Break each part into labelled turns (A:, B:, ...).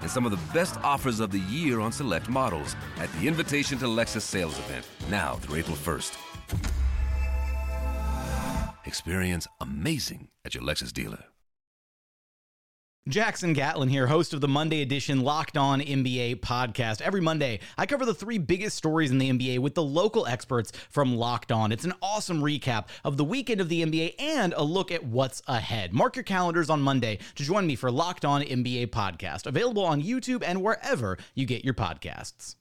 A: and some of the best offers of the year on select models at the Invitation to Lexus sales event, now through April 1st. Experience amazing at your Lexus dealer.
B: Jackson Gatlin here, host of the Monday edition Locked On NBA podcast. Every Monday, I cover the three biggest stories in the NBA with the local experts from Locked On. It's an awesome recap of the weekend of the NBA and a look at what's ahead. Mark your calendars on Monday to join me for Locked On NBA podcast, available on YouTube and wherever you get your podcasts.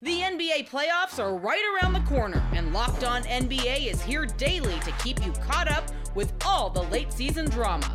C: The NBA playoffs are right around the corner, and Locked On NBA is here daily to keep you caught up with all the late season drama.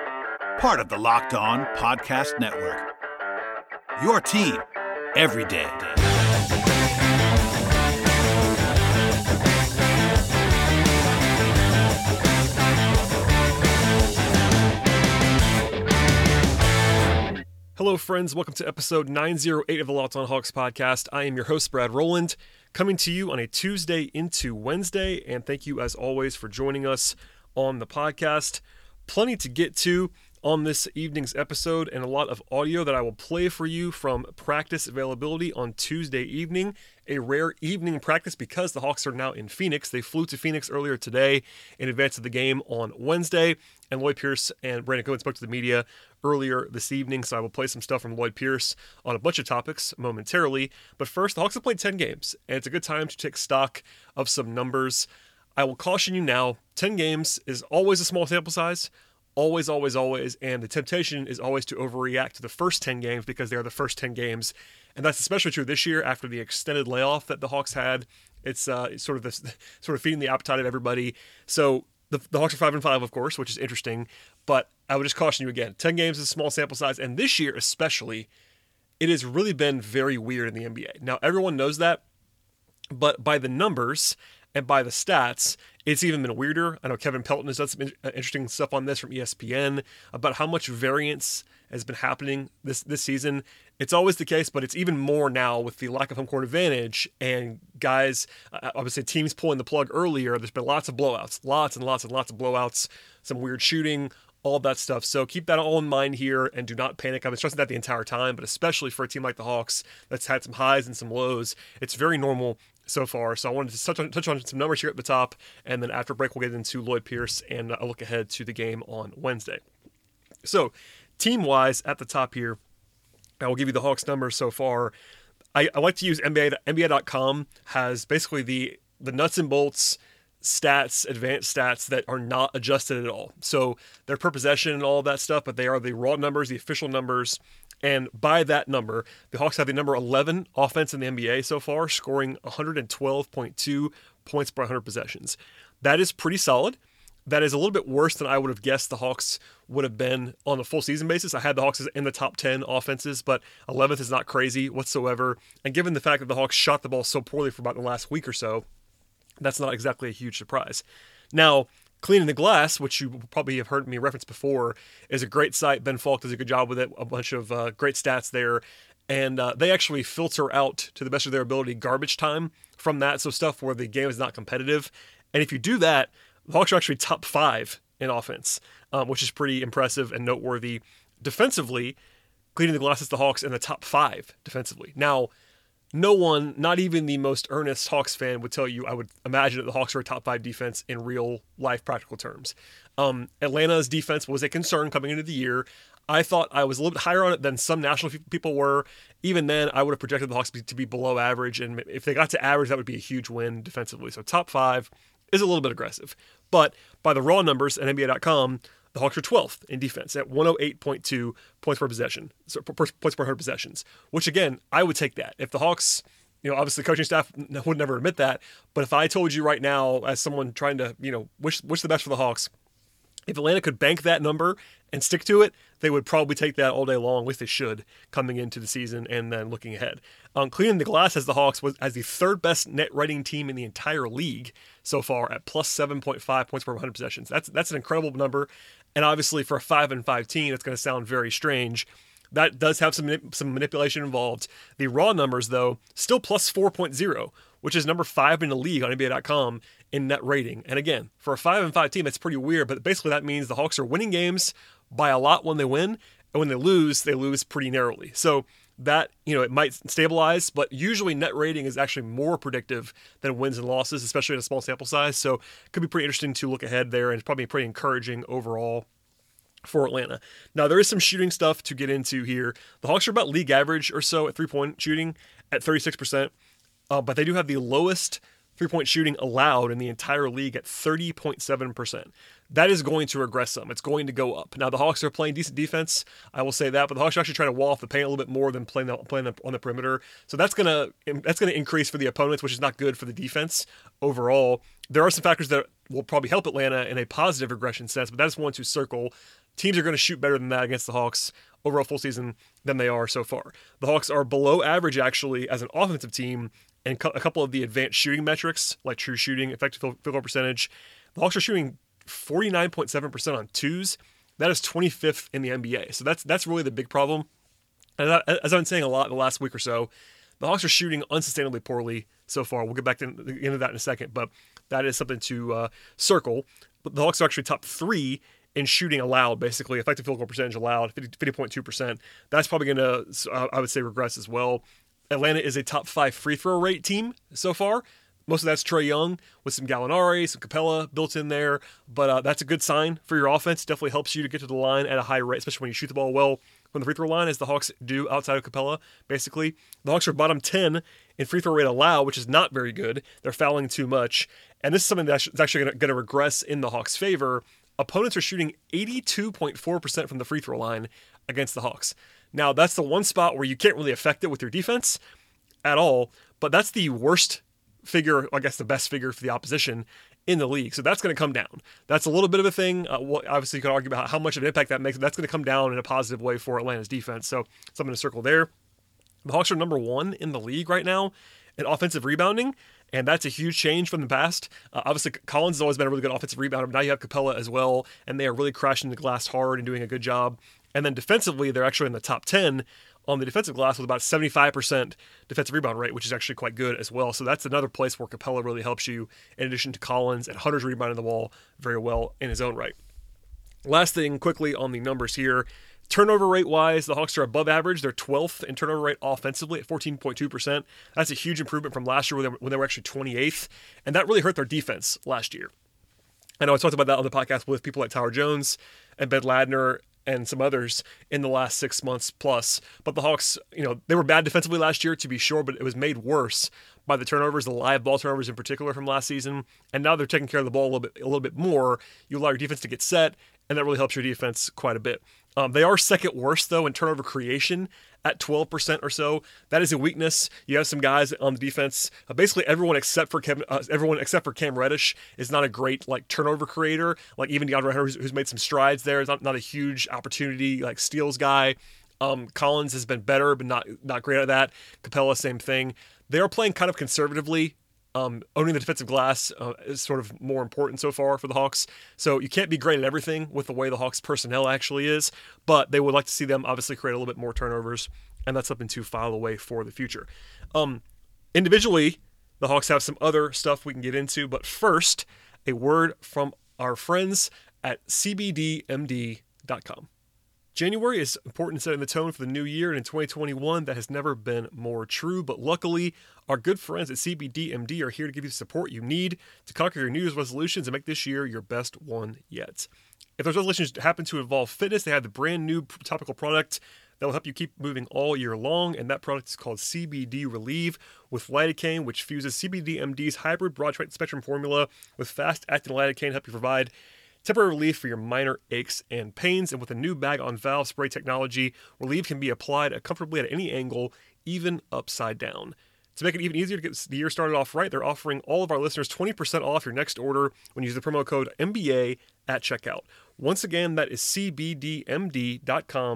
D: Part of the Locked On Podcast Network. Your team every day.
E: Hello, friends. Welcome to episode 908 of the Locked On Hawks podcast. I am your host, Brad Rowland, coming to you on a Tuesday into Wednesday. And thank you, as always, for joining us on the podcast. Plenty to get to on this evening's episode, and a lot of audio that I will play for you from practice availability on Tuesday evening. A rare evening practice because the Hawks are now in Phoenix. They flew to Phoenix earlier today in advance of the game on Wednesday, and Lloyd Pierce and Brandon Cohen spoke to the media earlier this evening. So I will play some stuff from Lloyd Pierce on a bunch of topics momentarily. But first, the Hawks have played 10 games, and it's a good time to take stock of some numbers. I will caution you now 10 games is always a small sample size always, always, always. And the temptation is always to overreact to the first 10 games because they are the first 10 games. And that's especially true this year after the extended layoff that the Hawks had. It's uh, sort of this, sort of feeding the appetite of everybody. So the, the Hawks are five and five, of course, which is interesting. But I would just caution you again: ten games is a small sample size, and this year especially, it has really been very weird in the NBA. Now everyone knows that, but by the numbers and by the stats, it's even been weirder. I know Kevin Pelton has done some uh, interesting stuff on this from ESPN about how much variance has been happening this this season. It's always the case, but it's even more now with the lack of home court advantage and guys. I would say teams pulling the plug earlier. There's been lots of blowouts, lots and lots and lots of blowouts, some weird shooting, all that stuff. So keep that all in mind here and do not panic. I've been stressing that the entire time, but especially for a team like the Hawks that's had some highs and some lows, it's very normal so far. So I wanted to touch on, touch on some numbers here at the top, and then after break we'll get into Lloyd Pierce and a look ahead to the game on Wednesday. So team wise at the top here, I will give you the Hawks numbers so far. I, I like to use NBA. NBA.com has basically the the nuts and bolts stats, advanced stats that are not adjusted at all. So they're per possession and all that stuff, but they are the raw numbers, the official numbers. And by that number, the Hawks have the number 11 offense in the NBA so far, scoring 112.2 points per 100 possessions. That is pretty solid. That is a little bit worse than I would have guessed the Hawks would have been on a full season basis. I had the Hawks in the top 10 offenses, but 11th is not crazy whatsoever. And given the fact that the Hawks shot the ball so poorly for about the last week or so, that's not exactly a huge surprise. Now, Cleaning the Glass, which you probably have heard me reference before, is a great site. Ben Falk does a good job with it. A bunch of uh, great stats there. And uh, they actually filter out, to the best of their ability, garbage time from that. So stuff where the game is not competitive. And if you do that, the Hawks are actually top five in offense, um, which is pretty impressive and noteworthy. Defensively, Cleaning the Glass is the Hawks in the top five defensively. Now, no one, not even the most earnest Hawks fan, would tell you. I would imagine that the Hawks are a top five defense in real life practical terms. Um, Atlanta's defense was a concern coming into the year. I thought I was a little bit higher on it than some national people were. Even then, I would have projected the Hawks to be below average, and if they got to average, that would be a huge win defensively. So top five is a little bit aggressive. But by the raw numbers at NBA.com, the Hawks are 12th in defense at 108.2 points per possession, so points per 100 possessions, which again, I would take that. If the Hawks, you know, obviously the coaching staff would never admit that, but if I told you right now, as someone trying to, you know, wish, wish the best for the Hawks, if Atlanta could bank that number and stick to it, they would probably take that all day long, which they should coming into the season and then looking ahead. Um, cleaning the glass as the Hawks was as the third best net rating team in the entire league so far at plus 7.5 points per 100 possessions. That's that's an incredible number, and obviously for a five and five team, it's going to sound very strange. That does have some some manipulation involved. The raw numbers though still plus 4.0, which is number five in the league on NBA.com in net rating. And again, for a five and five team, that's pretty weird. But basically, that means the Hawks are winning games by a lot when they win, and when they lose, they lose pretty narrowly. So that you know it might stabilize, but usually net rating is actually more predictive than wins and losses, especially in a small sample size. So it could be pretty interesting to look ahead there, and probably pretty encouraging overall for Atlanta. Now there is some shooting stuff to get into here. The Hawks are about league average or so at three point shooting at 36%, uh, but they do have the lowest three point shooting allowed in the entire league at 30.7%. That is going to regress some. It's going to go up. Now, the Hawks are playing decent defense. I will say that, but the Hawks are actually trying to wall off the paint a little bit more than playing, the, playing the, on the perimeter. So that's going to that's to increase for the opponents, which is not good for the defense overall. There are some factors that will probably help Atlanta in a positive regression sense, but that's one to circle. Teams are going to shoot better than that against the Hawks overall full season than they are so far. The Hawks are below average actually as an offensive team and a couple of the advanced shooting metrics like true shooting, effective field goal percentage. The Hawks are shooting 49.7% on twos. That is 25th in the NBA. So that's that's really the big problem. And as I've been saying a lot in the last week or so, the Hawks are shooting unsustainably poorly so far. We'll get back to into that in a second, but that is something to uh, circle. But the Hawks are actually top three in shooting allowed, basically effective field goal percentage allowed, 50.2 percent. That's probably going to, uh, I would say, regress as well. Atlanta is a top five free throw rate team so far. Most of that's Trae Young with some Gallinari, some Capela built in there, but uh, that's a good sign for your offense. Definitely helps you to get to the line at a high rate, especially when you shoot the ball well from the free throw line, as the Hawks do outside of Capela. Basically, the Hawks are bottom 10 in free throw rate allowed, which is not very good. They're fouling too much, and this is something that's actually going to regress in the Hawks' favor. Opponents are shooting 82.4% from the free throw line against the Hawks. Now, that's the one spot where you can't really affect it with your defense at all, but that's the worst figure, I guess the best figure for the opposition in the league. So that's going to come down. That's a little bit of a thing. Uh, well, obviously, you could argue about how much of an impact that makes. That's going to come down in a positive way for Atlanta's defense. So something to circle there. The Hawks are number one in the league right now in offensive rebounding, and that's a huge change from the past. Uh, obviously, Collins has always been a really good offensive rebounder, but now you have Capela as well, and they are really crashing the glass hard and doing a good job. And then defensively, they're actually in the top 10 on the defensive glass with about 75% defensive rebound rate, which is actually quite good as well. So that's another place where Capela really helps you, in addition to Collins and Hunter's rebounding the wall very well in his own right. Last thing quickly on the numbers here. Turnover rate wise, the Hawks are above average. They're 12th in turnover rate offensively at 14.2%. That's a huge improvement from last year when they, were, when they were actually 28th. And that really hurt their defense last year. I know I talked about that on the podcast with people like Tyler Jones and Ben Ladner and some others in the last six months plus. But the Hawks, you know, they were bad defensively last year, to be sure, but it was made worse by the turnovers, the live ball turnovers in particular from last season. And now they're taking care of the ball a little bit, a little bit more. You allow your defense to get set, and that really helps your defense quite a bit. Um, they are second worst though in turnover creation at 12% or so. That is a weakness. You have some guys on the defense. Uh, basically, everyone except for Kevin, uh, everyone except for Cam Reddish is not a great like turnover creator. Like even DeAndre Hunter, who's, who's made some strides there, is not, not a huge opportunity like steals guy. Um, Collins has been better, but not not great at that. Capela, same thing. They are playing kind of conservatively um, owning the defensive glass uh, is sort of more important so far for the Hawks. So you can't be great at everything with the way the Hawks personnel actually is, but they would like to see them obviously create a little bit more turnovers, and that's something to file away for the future. Um, individually, the Hawks have some other stuff we can get into, but first, a word from our friends at CBDMD.com. January is important in setting the tone for the new year, and in 2021, that has never been more true. But luckily, our good friends at CBDMD are here to give you the support you need to conquer your New Year's resolutions and make this year your best one yet. If those resolutions happen to involve fitness, they have the brand new topical product that will help you keep moving all year long. And that product is called CBD Relieve with lidocaine, which fuses CBD MD's hybrid broad spectrum formula with fast acting lidocaine to help you provide temporary relief for your minor aches and pains. And with a new bag on valve spray technology, relief can be applied comfortably at any angle, even upside down. To make it even easier to get the year started off right, they're offering all of our listeners 20% off your next order when you use the promo code NBA at checkout. Once again, that is cbdmd.com,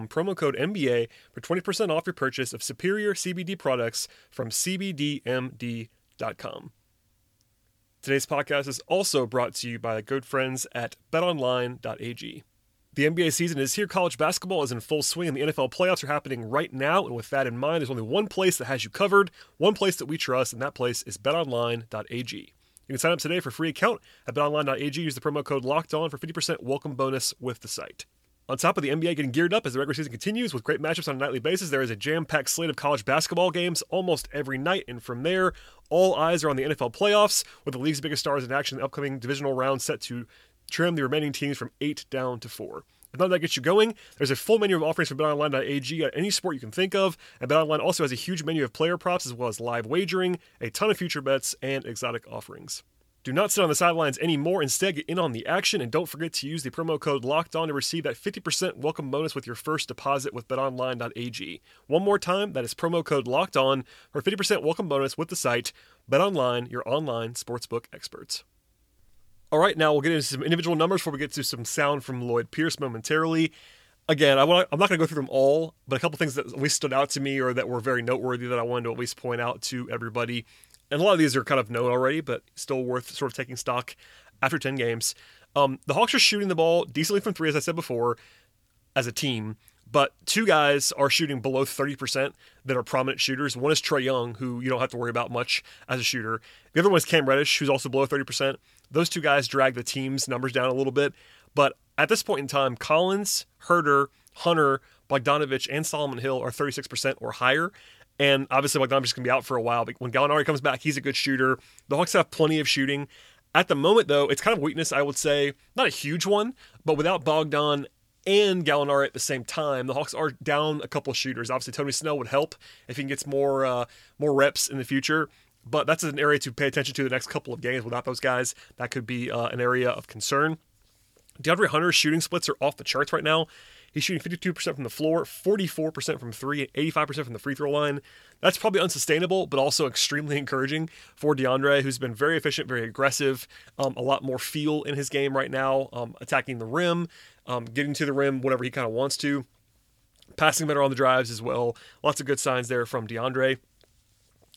E: promo code NBA for 20% off your purchase of superior CBD products from cbdmd.com. Today's podcast is also brought to you by good friends at betonline.ag. The NBA season is here. College basketball is in full swing, and the NFL playoffs are happening right now. And with that in mind, there's only one place that has you covered, one place that we trust, and that place is betonline.ag. You can sign up today for a free account at betonline.ag. Use the promo code Locked On for 50% welcome bonus with the site. On top of the NBA getting geared up as the regular season continues with great matchups on a nightly basis, there is a jam packed slate of college basketball games almost every night. And from there, all eyes are on the NFL playoffs, with the league's biggest stars in action the upcoming divisional round set to trim the remaining teams from eight down to four. If none of that gets you going, there's a full menu of offerings from BetOnline.ag at any sport you can think of, and BetOnline also has a huge menu of player props as well as live wagering, a ton of future bets, and exotic offerings. Do not sit on the sidelines anymore. Instead, get in on the action and don't forget to use the promo code Locked On to receive that 50% welcome bonus with your first deposit with BetOnline.ag. One more time, that is promo code Locked On for 50% welcome bonus with the site BetOnline, your online sportsbook experts. All right, now we'll get into some individual numbers before we get to some sound from Lloyd Pierce momentarily. Again, I want, I'm not going to go through them all, but a couple things that at least stood out to me or that were very noteworthy that I wanted to at least point out to everybody. And a lot of these are kind of known already, but still worth sort of taking stock after 10 games. Um, the Hawks are shooting the ball decently from three, as I said before, as a team. But two guys are shooting below 30% that are prominent shooters. One is Trae Young, who you don't have to worry about much as a shooter. The other one is Cam Reddish, who's also below 30%. Those two guys drag the team's numbers down a little bit. But at this point in time, Collins, Huerter, Hunter, Bogdanovich, and Solomon Hill are 36% or higher. And obviously, Bogdanovich is going to be out for a while. But when Gallinari comes back, he's a good shooter. The Hawks have plenty of shooting. At the moment, though, it's kind of weakness, I would say. Not a huge one, but without Bogdan and Gallinari at the same time, the Hawks are down a couple shooters. Obviously, Tony Snell would help if he gets more uh, more reps in the future. But that's an area to pay attention to the next couple of games. Without those guys, that could be uh, an area of concern. DeAndre Hunter's shooting splits are off the charts right now. He's shooting 52% from the floor, 44% from three, and 85% from the free throw line. That's probably unsustainable, but also extremely encouraging for DeAndre, who's been very efficient, very aggressive, um, a lot more feel in his game right now, um, attacking the rim, um, getting to the rim whenever he kind of wants to, passing better on the drives as well. Lots of good signs there from DeAndre.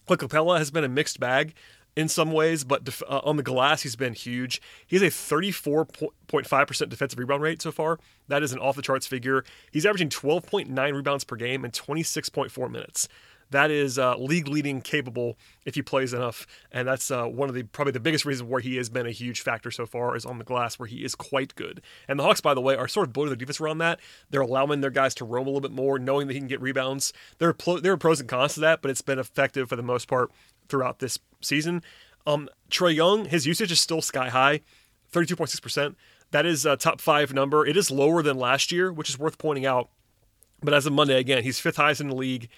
E: Clint Capela has been a mixed bag in some ways, but def- uh, on the glass, he's been huge. He has a 34.5% defensive rebound rate so far. That is an off the charts figure. He's averaging 12.9 rebounds per game in 26.4 minutes that is uh, league leading capable if he plays enough. And that's uh, one of the probably the biggest reasons where he has been a huge factor so far is on the glass where he is quite good. And the Hawks, by the way, are sort of building the defense around that. They're allowing their guys to roam a little bit more, knowing that he can get rebounds. There are, pl- there are pros and cons to that, but it's been effective for the most part throughout this season. Um, Trae Young, his usage is still sky high, 32.6%. That is a top five number. It is lower than last year, which is worth pointing out. But as of Monday, again, he's fifth highest in the league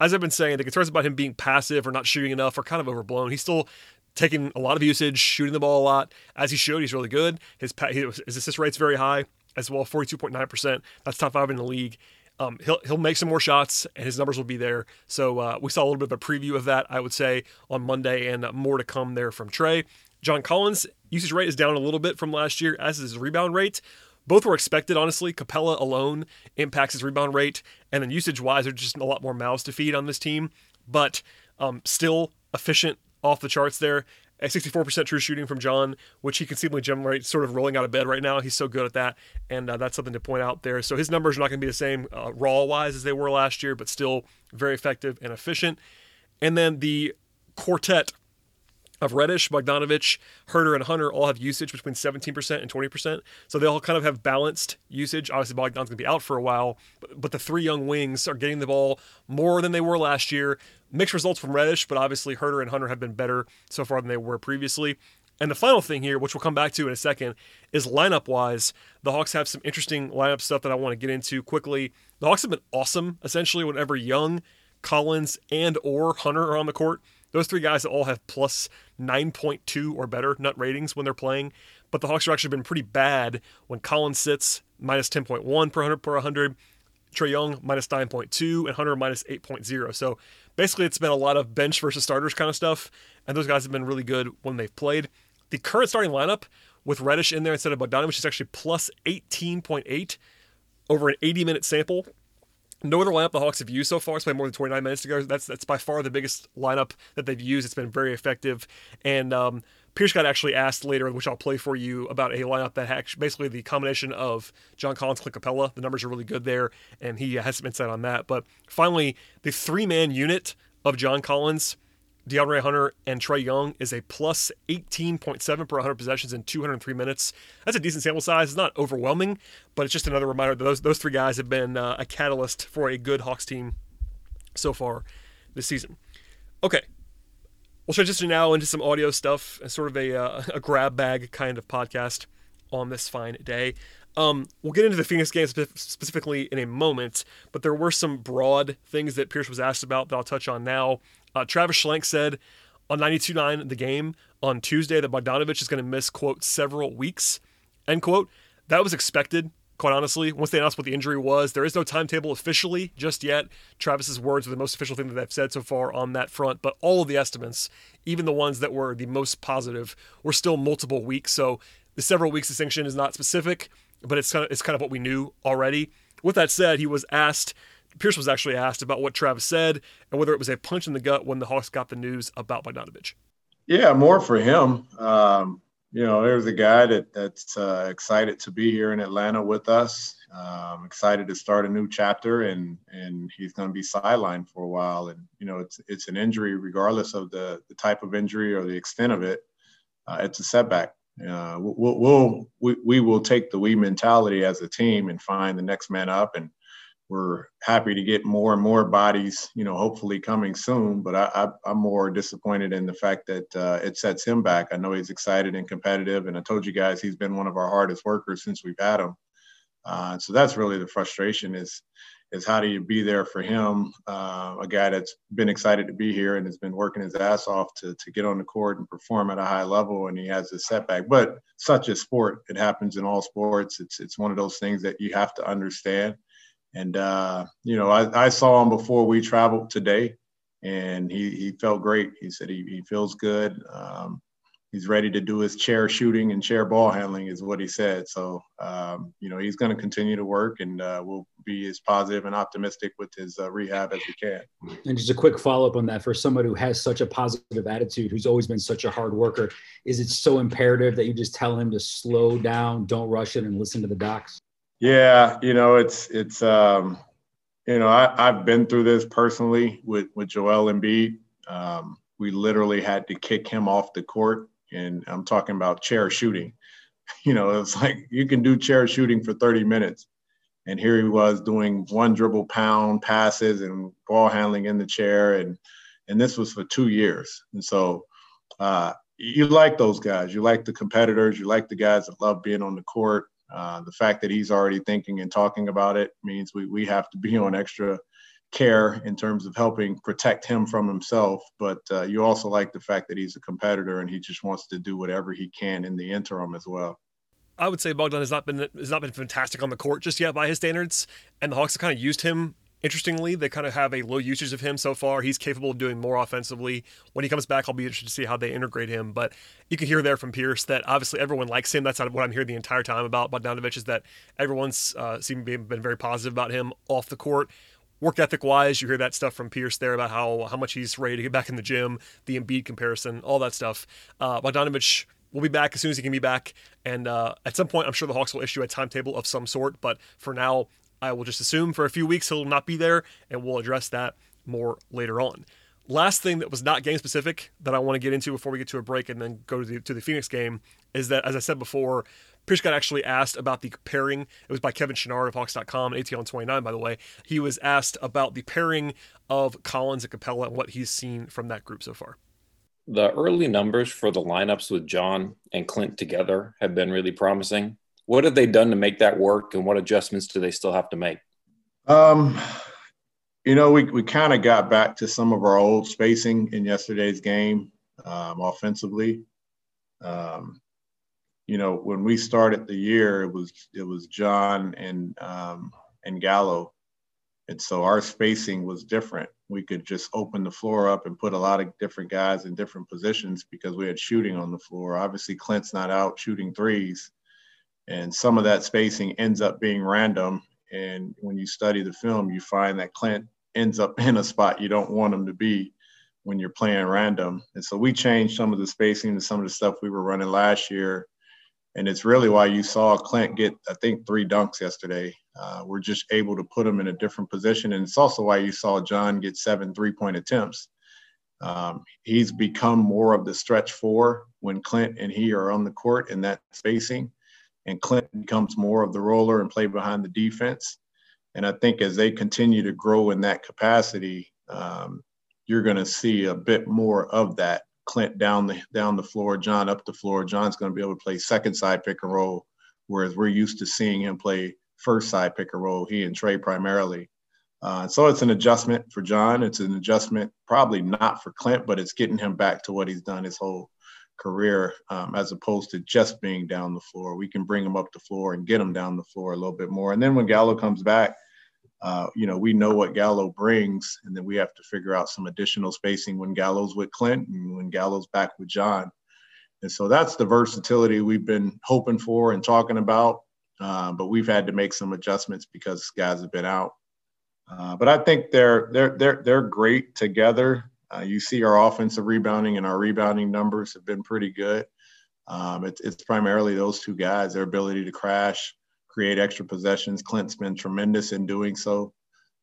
E: as I've been saying, the concerns about him being passive or not shooting enough are kind of overblown. He's still taking a lot of usage, shooting the ball a lot, as he showed, He's really good. His his assist rate's very high as well, 42.9%. That's top five in the league. Um, he'll he'll make some more shots, and his numbers will be there. So uh, we saw a little bit of a preview of that, I would say, on Monday, and more to come there from Trae. John Collins' usage rate is down a little bit from last year, as is his rebound rate. Both were expected, honestly. Capela alone impacts his rebound rate, and then usage wise, there's just a lot more mouths to feed on this team, but um, still efficient off the charts there. A 64% true shooting from John, which he conceivably generate sort of rolling out of bed right now. He's so good at that, and uh, that's something to point out there. So his numbers are not going to be the same uh, raw wise as they were last year, but still very effective and efficient. And then the quartet of Reddish, Bogdanovich, Huerter, and Hunter all have usage between 17% and 20%. So they all kind of have balanced usage. Obviously, Bogdan's going to be out for a while, but, but, the three young wings are getting the ball more than they were last year. Mixed results from Reddish, but obviously Huerter and Hunter have been better so far than they were previously. And the final thing here, which we'll come back to in a second, is lineup wise. The Hawks have some interesting lineup stuff that I want to get into quickly. The Hawks have been awesome, essentially, whenever Young, Collins, and or Hunter are on the court. Those three guys all have plus 9.2 or better net ratings when they're playing. But the Hawks have actually been pretty bad when Collins sits minus 10.1 per 100 per 100, Trae Young minus 9.2, and Hunter minus 8.0. So basically, it's been a lot of bench versus starters kind of stuff. And those guys have been really good when they've played. The current starting lineup with Reddish in there instead of Bogdanovich is actually plus 18.8 over an 80 minute sample. No other lineup the Hawks have used so far has played more than 29 minutes to go. That's that's by far the biggest lineup that they've used. It's been very effective. And um, Pierce got actually asked later, which I'll play for you, about a lineup that had basically the combination of John Collins, Clint Capela. The numbers are really good there, and he has some insight on that. But finally, the three man unit of John Collins DeAndre Hunter and Trae Young is a plus 18.7 per 100 possessions in 203 minutes. That's a decent sample size. It's not overwhelming, but it's just another reminder that those those three guys have been uh, a catalyst for a good Hawks team so far this season. Okay, we'll transition now into some audio stuff, sort of a, uh, a grab bag kind of podcast on this fine day. Um, we'll get into the Phoenix game specifically in a moment, but there were some broad things that Pierce was asked about that I'll touch on now. Uh, Travis Schlenk said on 92.9 the game on Tuesday that Bogdanovich is going to miss, quote, several weeks, end quote. That was expected, quite honestly. Once they announced what the injury was, there is no timetable officially just yet. Travis's words are the most official thing that they've said so far on that front, but all of the estimates, even the ones that were the most positive, were still multiple weeks. So the several weeks distinction is not specific, but it's kind of it's kind of what we knew already. With that said, he was asked Pierce was actually asked about what Travis said and whether it was a punch in the gut when the Hawks got the news about Bogdanovich.
F: Yeah, more for him. Um, you know, there's a guy that that's uh, excited to be here in Atlanta with us. Um, excited to start a new chapter, and and he's going to be sidelined for a while. And you know, it's it's an injury, regardless of the the type of injury or the extent of it. Uh, it's a setback. Uh, we'll, we'll we, we will take the we mentality as a team and find the next man up and we're happy to get more and more bodies, you know, hopefully coming soon. But I, am more disappointed in the fact that uh, it sets him back. I know he's excited and competitive, and I told you guys he's been one of our hardest workers since we've had him. Uh, so that's really the frustration is is how do you be there for him, uh, a guy that's been excited to be here and has been working his ass off to to get on the court and perform at a high level, and he has a setback. But such a sport, it happens in all sports. It's it's one of those things that you have to understand and uh, you know, I, I, saw him before we traveled today, and he he felt great. He said he, he feels good. Um, he's ready to do his chair shooting and chair ball handling, is what he said. So um, you know, he's going to continue to work, and uh, we'll be as positive and optimistic with his uh, rehab as we can.
G: And just a quick follow up on that: for someone who has such a positive attitude, who's always been such a hard worker, is it so imperative that you just tell him to slow down, don't rush it, and listen to the docs?
F: Yeah, you know, it's it's um, you know, I, I've been through this personally with with Joel Embiid. Um, we literally had to kick him off the court, and I'm talking about chair shooting. You know, it's like you can do chair shooting for 30 minutes, and here he was doing one dribble pound passes and ball handling in the chair, and and this was for two years. And so, uh, you like those guys. You like the competitors. You like the guys that love being on the court. Uh, the fact that he's already thinking and talking about it means we, we have to be on extra care in terms of helping protect him from himself. But uh, you also like the fact that he's a competitor and he just wants to do whatever he can in the interim as well.
E: I would say Bogdan has not been has not been fantastic on the court just yet by his standards, and the Hawks have kind of used him Interestingly, they kind of have a low usage of him so far. He's capable of doing more offensively. When he comes back, I'll be interested to see how they integrate him. But you can hear there from Pierce that obviously everyone likes him. That's what I'm hearing the entire time about Bogdanovich is that everyone's uh, seemed to be been very positive about him off the court. Work ethic wise, you hear that stuff from Pierce there about how how much he's ready to get back in the gym, the Embiid comparison, all that stuff. Uh, Bogdanovich will be back as soon as he can be back. And uh, at some point, I'm sure the Hawks will issue a timetable of some sort. But for now, I will just assume for a few weeks he'll not be there, and we'll address that more later on. Last thing that was not game specific that I want to get into before we get to a break and then go to the, to the Phoenix game is that, as I said before, Pierce got actually asked about the pairing. It was by Kevin Chouinard of Hawks.com, ATL 29, by the way. He was asked about the pairing of Collins and Capela and what he's seen from that group so far.
H: The early numbers for the lineups with John and Clint together have been really promising. What have they done to make that work, and what adjustments do they still have to make?
F: Um, you know, we, we kind of got back to some of our old spacing in yesterday's game um, offensively. Um, you know, when we started the year, it was it was John and um, and Gallo, and so our spacing was different. We could just open the floor up and put a lot of different guys in different positions because we had shooting on the floor. Obviously, Clint's not out shooting threes, and some of that spacing ends up being random. And when you study the film, you find that Clint ends up in a spot you don't want him to be when you're playing random. And so we changed some of the spacing to some of the stuff we were running last year. And it's really why you saw Clint get, I think, three dunks yesterday. Uh, we're just able to put him in a different position. And it's also why you saw John get seven three point attempts. Um, he's become more of the stretch four when Clint and he are on the court in that spacing. And Clint becomes more of the roller and play behind the defense. And I think as they continue to grow in that capacity, um, you're going to see a bit more of that. Clint down the down the floor, John up the floor. John's going to be able to play second side pick and roll, whereas we're used to seeing him play first side pick and roll. He and Trae primarily. Uh, so it's an adjustment for John. It's an adjustment probably not for Clint, but it's getting him back to what he's done his whole career, um, as opposed to just being down the floor. We can bring him up the floor and get him down the floor a little bit more. And then when Gallo comes back, uh, you know, we know what Gallo brings, and then we have to figure out some additional spacing when Gallo's with Clint and when Gallo's back with John. And so that's the versatility we've been hoping for and talking about. Uh, but we've had to make some adjustments because guys have been out. Uh, but I think they're they're they're they're great together. Uh, you see our offensive rebounding and our rebounding numbers have been pretty good. Um, it's, it's primarily those two guys, their ability to crash, create extra possessions. Clint's been tremendous in doing so.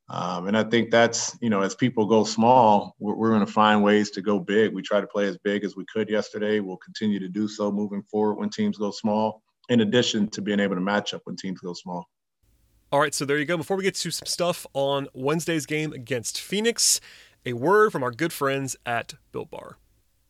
F: Um, and I think that's, you know, as people go small, we're, we're going to find ways to go big. We try to play as big as we could yesterday. We'll continue to do so moving forward when teams go small, in addition to being able to match up when teams go small.
E: All right, so there you go. Before we get to some stuff on Wednesday's game against Phoenix, a word from our good friends at Built Bar.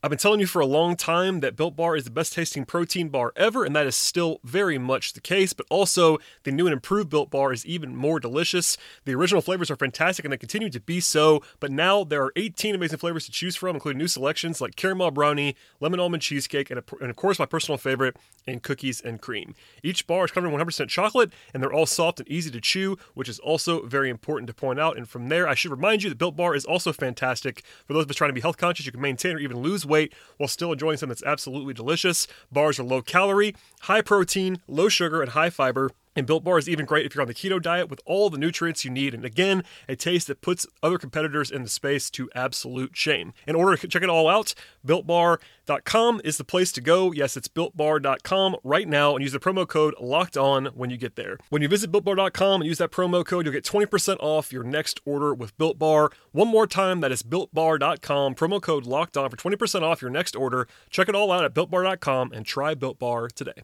E: I've been telling you for a long time that Built Bar is the best tasting protein bar ever, and that is still very much the case. But also, the new and improved Built Bar is even more delicious. The original flavors are fantastic, and they continue to be so. But now there are 18 amazing flavors to choose from, including new selections like caramel brownie, lemon almond cheesecake, and, and of course, my personal favorite, and cookies and cream. Each bar is covered in 100% chocolate, and they're all soft and easy to chew, which is also very important to point out. And from there, I should remind you that Built Bar is also fantastic for those of us trying to be health conscious. You can maintain or even lose weight while still enjoying something that's absolutely delicious. Bars are low calorie, high protein, low sugar, and high fiber. And Built Bar is even great if you're on the keto diet with all the nutrients you need. And again, a taste that puts other competitors in the space to absolute shame. In order to check it all out, BuiltBar.com is the place to go. Yes, it's BuiltBar.com right now and use the promo code LOCKED ON when you get there. When you visit BuiltBar.com and use that promo code, you'll get 20% off your next order with Built Bar. One more time, that is BuiltBar.com, promo code LOCKED ON for 20% off your next order. Check it all out at BuiltBar.com and try Built Bar today.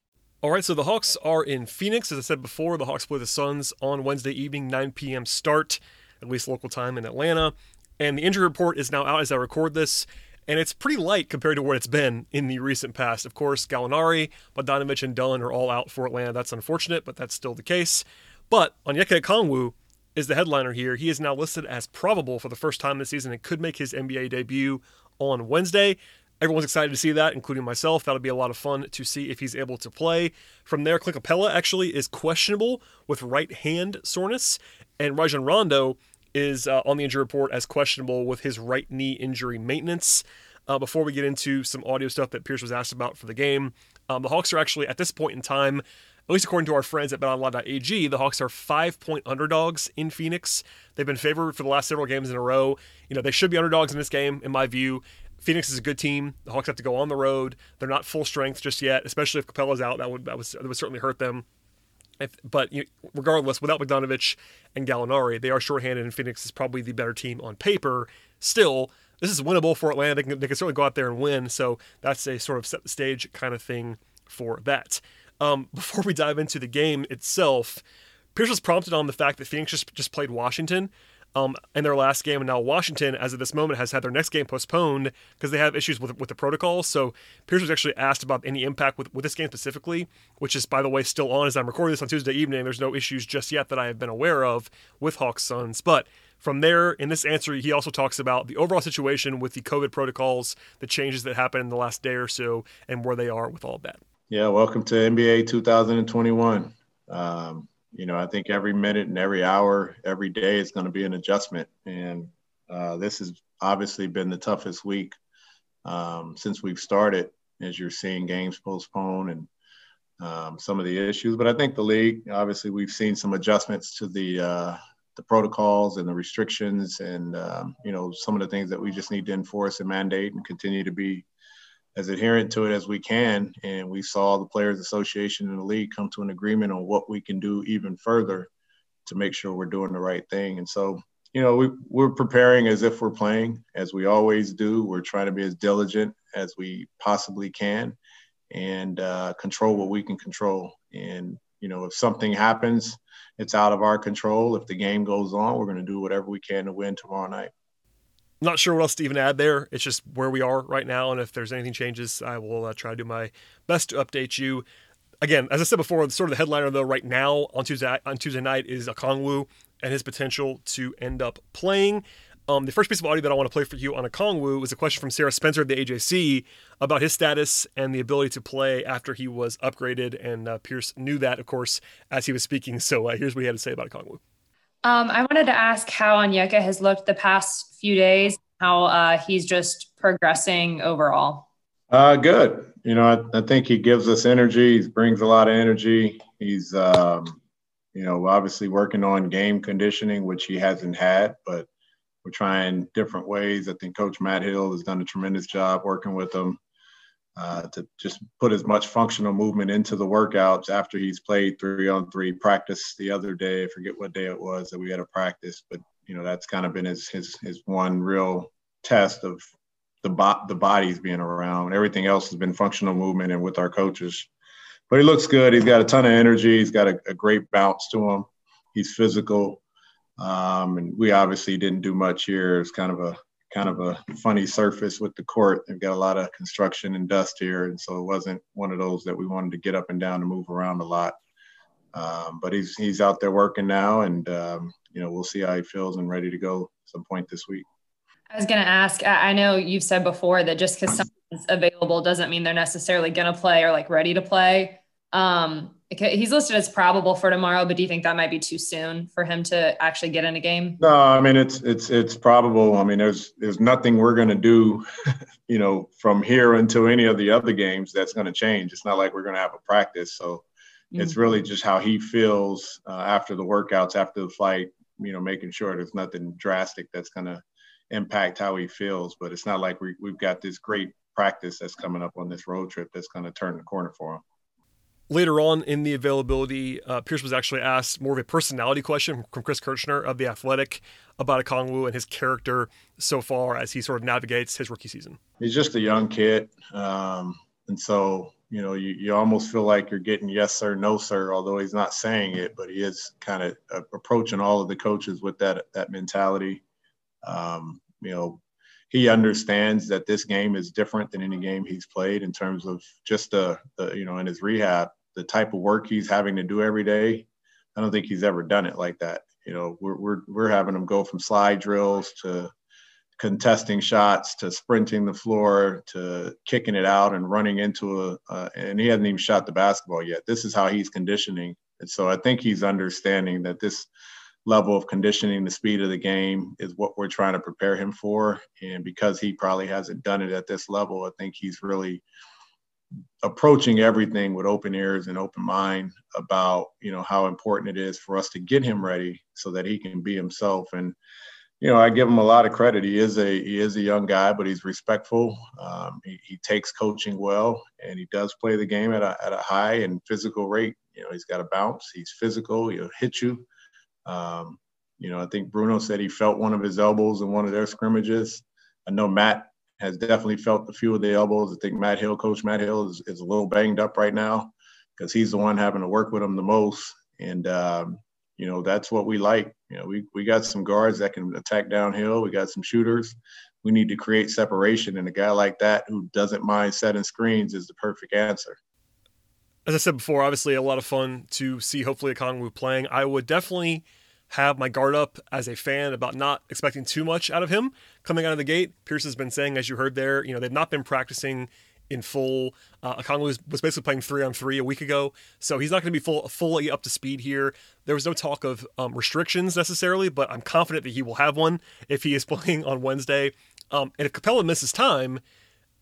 E: All right, so the Hawks are in Phoenix. As I said before, the Hawks play the Suns on Wednesday evening, 9 p.m. start, at least local time in Atlanta. And the injury report is now out as I record this, and it's pretty light compared to what it's been in the recent past. Of course, Gallinari, Bogdanovich, and Dunn are all out for Atlanta. That's unfortunate, but that's still the case. But Onyeka Okongwu is the headliner here. He is now listed as probable for the first time this season and could make his NBA debut on Wednesday. Everyone's excited to see that, including myself. That'll be a lot of fun to see if he's able to play. From there, Clint Capela actually is questionable with right hand soreness, and Rajon Rondo is uh, on the injury report as questionable with his right knee injury maintenance. Uh, before we get into some audio stuff that Pierce was asked about for the game, um, the Hawks are actually at this point in time, at least according to our friends at BetOnline.ag, the Hawks are five point underdogs in Phoenix. They've been favored for the last several games in a row. You know they should be underdogs in this game, in my view Phoenix is a good team. The Hawks have to go on the road. They're not full strength just yet, especially if Capela's out. That would that, was, that would certainly hurt them. If, but you regardless, without Bogdanovich and Gallinari, they are shorthanded, and Phoenix is probably the better team on paper. Still, this is winnable for Atlanta. They can, they can certainly go out there and win. So that's a sort of set the stage kind of thing for that. Um, before we dive into the game itself, Pierce was prompted on the fact that Phoenix just, just played Washington um, in their last game, and now Washington, as of this moment, has had their next game postponed because they have issues with with the protocol. So Pierce was actually asked about any impact with, with this game specifically, which is, by the way, still on as I'm recording this on Tuesday evening. There's no issues just yet that I have been aware of with Hawks Suns, but from there, in this answer, he also talks about the overall situation with the COVID protocols, the changes that happened in the last day or so, and where they are with all that.
F: Yeah, welcome to NBA 2021. Um, you know, I think every minute and every hour, every day is going to be an adjustment. And uh, this has obviously been the toughest week um, since we've started, as you're seeing games postponed and um, some of the issues. But I think the league, obviously, we've seen some adjustments to the uh, the protocols and the restrictions, and um, you know, some of the things that we just need to enforce and mandate and continue to be as adherent to it as we can. And we saw the Players Association and the league come to an agreement on what we can do even further to make sure we're doing the right thing. And so, you know, we, we're preparing as if we're playing, as we always do. We're trying to be as diligent as we possibly can and uh, control what we can control. And, you know, if something happens, it's out of our control. If the game goes on, we're going to do whatever we can to win tomorrow night
E: not sure what else to even add there. It's just where we are right now, and if there's anything changes, I will uh, try to do my best to update you. Again, as I said before, sort of the headliner though right now on Tuesday on Tuesday night is Okongwu and his potential to end up playing. Um, the first piece of audio that I want to play for you on Okongwu is a question from Sarah Spencer of the AJC about his status and the ability to play after he was upgraded. And uh, Pierce knew that, of course, as he was speaking. So uh, here's what he had to say about Okongwu.
I: Um, I wanted to ask how Onyeka has looked the past few days, how uh, he's just progressing overall.
F: Uh, good. You know, I, I, think he gives us energy. He brings a lot of energy. He's, um, you know, obviously working on game conditioning, which he hasn't had, but we're trying different ways. I think Coach Matt Hill has done a tremendous job working with him uh, to just put as much functional movement into the workouts after he's played three on three practice the other day. I forget what day it was that we had a practice, but you know that's kind of been his his his one real test of the bo- the bodies being around. Everything else has been functional movement and with our coaches. But he looks good. He's got a ton of energy. He's got a, a great bounce to him. He's physical. Um, and we obviously didn't do much here. It's kind of a kind of a funny surface with the court. They've got a lot of construction and dust here, and so it wasn't one of those that we wanted to get up and down and move around a lot. Um, but he's he's out there working now, and um, you know we'll see how he feels and ready to go some point this week.
I: I was going to ask. I know you've said before that just because someone's available doesn't mean they're necessarily going to play or like ready to play. Um, he's listed as probable for tomorrow, but do you think that might be too soon for him to actually get in a game?
F: No, I mean it's it's it's probable. I mean there's there's nothing we're going to do, you know, from here until any of the other games that's going to change. It's not like we're going to have a practice, so mm-hmm. it's really just how he feels uh, after the workouts, after the flight. You know, making sure there's nothing drastic that's going to impact how he feels. But it's not like we we've got this great practice that's coming up on this road trip that's going to turn the corner for him.
E: Later on in the availability, uh, Pierce was actually asked more of a personality question from Chris Kirchner of The Athletic about Okongwu and his character so far as he sort of navigates his rookie season.
F: He's just a young kid. Um, and so, you know, you, you almost feel like you're getting yes, sir, no, sir, although he's not saying it, but he is kind of uh, approaching all of the coaches with that, that mentality. Um, you know, he understands that this game is different than any game he's played in terms of just the, the you know in his rehab the type of work he's having to do every day, I don't think he's ever done it like that. You know, we're we're we're having him go from slide drills to contesting shots to sprinting the floor to kicking it out and running into a uh, and he hasn't even shot the basketball yet. This is how he's conditioning. And so I think he's understanding that this level of conditioning, the speed of the game is what we're trying to prepare him for. And because he probably hasn't done it at this level, I think he's really approaching everything with open ears and open mind about you know how important it is for us to get him ready so that he can be himself and you know, I give him a lot of credit. He is a he is a young guy, but he's respectful. Um, he, he takes coaching well, and he does play the game at a at a high and physical rate. You know, he's got a bounce. He's physical. He'll hit you. Um, you know, I think Bruno said he felt one of his elbows in one of their scrimmages. I know Matt has definitely felt a few of the elbows. I think Matt Hill, Coach Matt Hill, is, is a little banged up right now because he's the one having to work with him the most. And um, you know, that's what we like. You know, we, we got some guards that can attack downhill. We got some shooters. We need to create separation. And a guy like that who doesn't mind setting screens is the perfect answer.
E: As I said before, obviously a lot of fun to see hopefully Okongwu playing. I would definitely have my guard up as a fan about not expecting too much out of him coming out of the gate. Pierce has been saying, as you heard there, you know, they've not been practicing in full. Uh, Okongwu was, was basically playing three on three a week ago, so he's not going to be full, fully up to speed here. There was no talk of um, restrictions necessarily, but I'm confident that he will have one if he is playing on Wednesday. Um, and if Capela misses time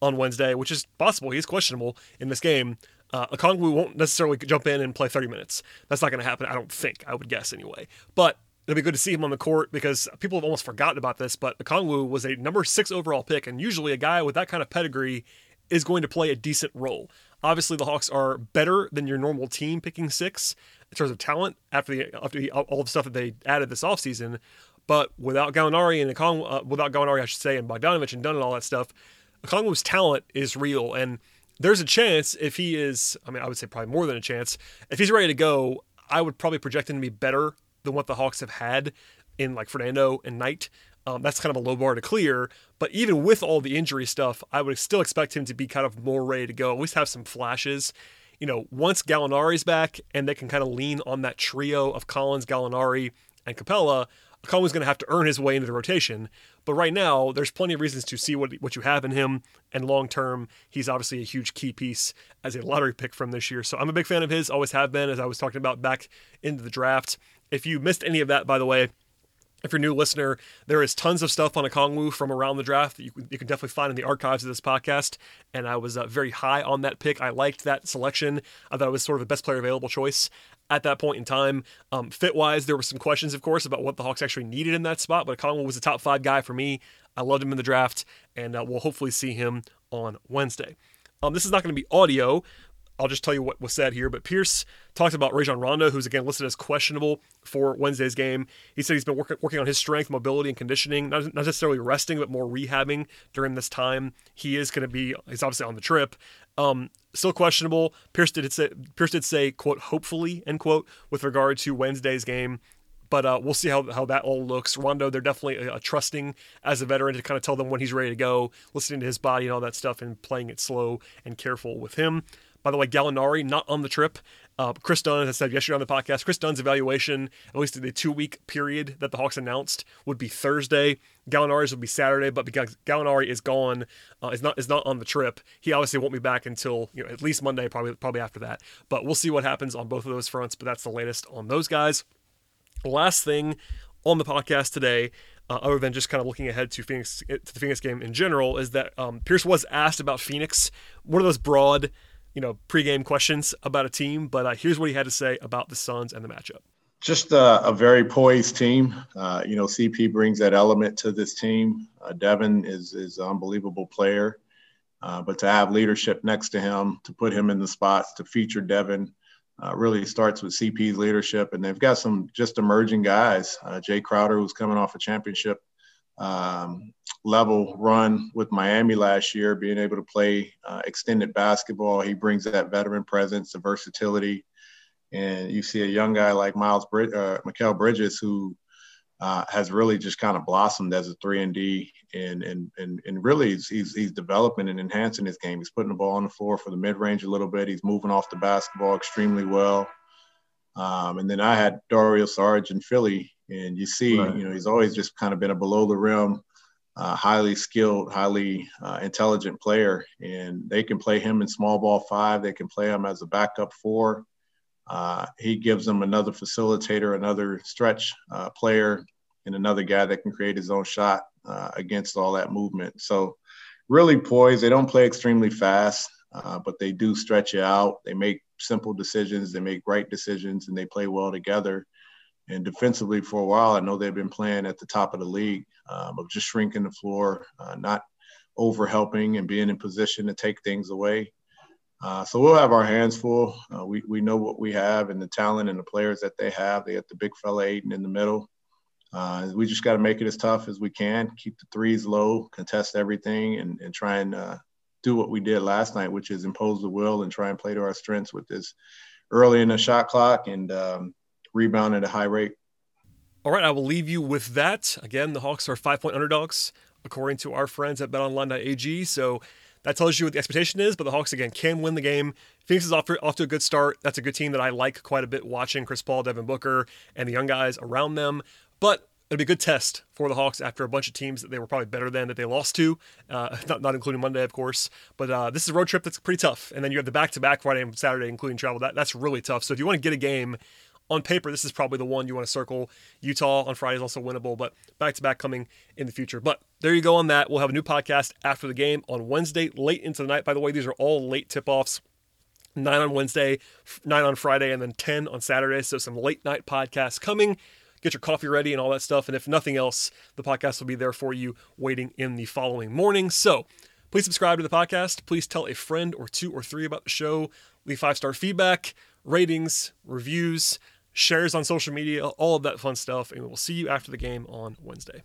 E: on Wednesday, which is possible, he is questionable in this game. Uh, Okongwu won't necessarily jump in and play 30 minutes. That's not going to happen, I don't think. I would guess anyway. But it'll be good to see him on the court because people have almost forgotten about this. But Okongwu was a number six overall pick, and usually a guy with that kind of pedigree is going to play a decent role. Obviously, the Hawks are better than your normal team picking six in terms of talent after the after the, all the stuff that they added this offseason. But without Gallinari and Okong, uh, without Gallinari, I should say, and Bogdanovich and Dunn and all that stuff, Okongwu's talent is real, and there's a chance if he is. I mean, I would say probably more than a chance if he's ready to go. I would probably project him to be better than what the Hawks have had in like Fernando and Knight. Um, that's kind of a low bar to clear. But even with all the injury stuff, I would still expect him to be kind of more ready to go. At least have some flashes. You know, once Gallinari's back and they can kind of lean on that trio of Collins, Gallinari, and Capela, Collins going to have to earn his way into the rotation. But right now, there's plenty of reasons to see what what you have in him. And long term, he's obviously a huge key piece as a lottery pick from this year. So I'm a big fan of his, always have been, as I was talking about back into the draft. If you missed any of that, by the way, if you're a new listener, there is tons of stuff on Okongwu from around the draft that you can, you can definitely find in the archives of this podcast. And I was uh, very high on that pick. I liked that selection. I thought it was sort of the best player available choice at that point in time. Um, fit wise, there were some questions, of course, about what the Hawks actually needed in that spot. But Okongwu was a top five guy for me. I loved him in the draft, and uh, we'll hopefully see him on Wednesday. Um, this is not going to be audio, I'll just tell you what was said here. But Pierce talked about Rajon Rondo, who's again listed as questionable for Wednesday's game. He said he's been work- working on his strength, mobility, and conditioning, not, not necessarily resting, but more rehabbing during this time. He is going to be, he's obviously on the trip. Um, still questionable. Pierce did say, Pierce did say, quote, hopefully, end quote, with regard to Wednesday's game. But uh, we'll see how, how that all looks. Rondo, they're definitely uh, trusting as a veteran to kind of tell them when he's ready to go, listening to his body and all that stuff, and playing it slow and careful with him. By the way, Gallinari not on the trip. Uh, Kris Dunn, as I said yesterday on the podcast, Kris Dunn's evaluation, at least the two week period that the Hawks announced, would be Thursday. Gallinari's would be Saturday, but because Gallinari is gone, uh, is not is not on the trip. He obviously won't be back until you know at least Monday, probably probably after that. But we'll see what happens on both of those fronts. But that's the latest on those guys. Last thing on the podcast today, uh, other than just kind of looking ahead to Phoenix to the Phoenix game in general, is that um, Pierce was asked about Phoenix. One of those broad you know, pregame questions about a team, but uh, here's what he had to say about the Suns and the matchup.
F: Just a, a very poised team. Uh, you know, CP brings that element to this team. Uh, Devin is is an unbelievable player, uh, but to have leadership next to him, to put him in the spots, to feature Devin, uh, really starts with CP's leadership. And they've got some just emerging guys. Uh, Jae Crowder, who's coming off a championship um, level run with Miami last year, being able to play uh, extended basketball. He brings that veteran presence, the versatility. And you see a young guy like Miles Brid- uh, Mikal Bridges, who uh, has really just kind of blossomed as a three and D, and and and and really he's, he's, he's developing and enhancing his game. He's putting the ball on the floor for the mid range a little bit. He's moving off the basketball extremely well. Um, and then I had Dario Saric in Philly, and you see, right. you know, he's always just kind of been a below the rim, uh, highly skilled, highly uh, intelligent player. And they can play him in small ball five. They can play him as a backup four. Uh, he gives them another facilitator, another stretch uh, player, and another guy that can create his own shot uh, against all that movement. So, really poised. They don't play extremely fast, uh, but they do stretch you out. They make simple decisions. They make right decisions, and they play well together and defensively for a while, I know they've been playing at the top of the league um, of just shrinking the floor, uh, not over helping and being in position to take things away. Uh, so we'll have our hands full. Uh, we, we know what we have and the talent and the players that they have. They got the big fella Ayton in the middle. Uh, we just got to make it as tough as we can, keep the threes low, contest everything, and, and try and uh, do what we did last night, which is impose the will and try and play to our strengths with this early in the shot clock and um, rebound at a high rate.
E: All right, I will leave you with that. Again, the Hawks are five point underdogs, according to our friends at betonline.ag. So that tells you what the expectation is, but the Hawks, again, can win the game. Phoenix is off to, off to a good start. That's a good team that I like quite a bit watching Chris Paul, Devin Booker, and the young guys around them. But it'll be a good test for the Hawks after a bunch of teams that they were probably better than that they lost to, uh, not, not including Monday, of course. But uh, this is a road trip that's pretty tough. And then you have the back to back Friday and Saturday, including travel. That, that's really tough. So if you want to get a game on paper, this is probably the one you want to circle. Utah on Friday is also winnable, but back to back coming in the future. But there you go on that. We'll have a new podcast after the game on Wednesday, late into the night. By the way, these are all late tip offs. Nine on Wednesday, nine on Friday, and then 10 on Saturday. So some late night podcasts coming. Get your coffee ready and all that stuff. And if nothing else, the podcast will be there for you waiting in the following morning. So please subscribe to the podcast. Please tell a friend or two or three about the show. Leave five star feedback, ratings, reviews shares on social media, all of that fun stuff. And we'll see you after the game on Wednesday.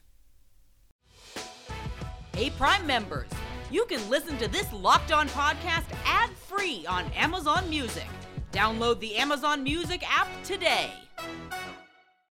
C: Hey, Prime members, you can listen to this Locked On podcast ad free on Amazon Music. Download the Amazon Music app today.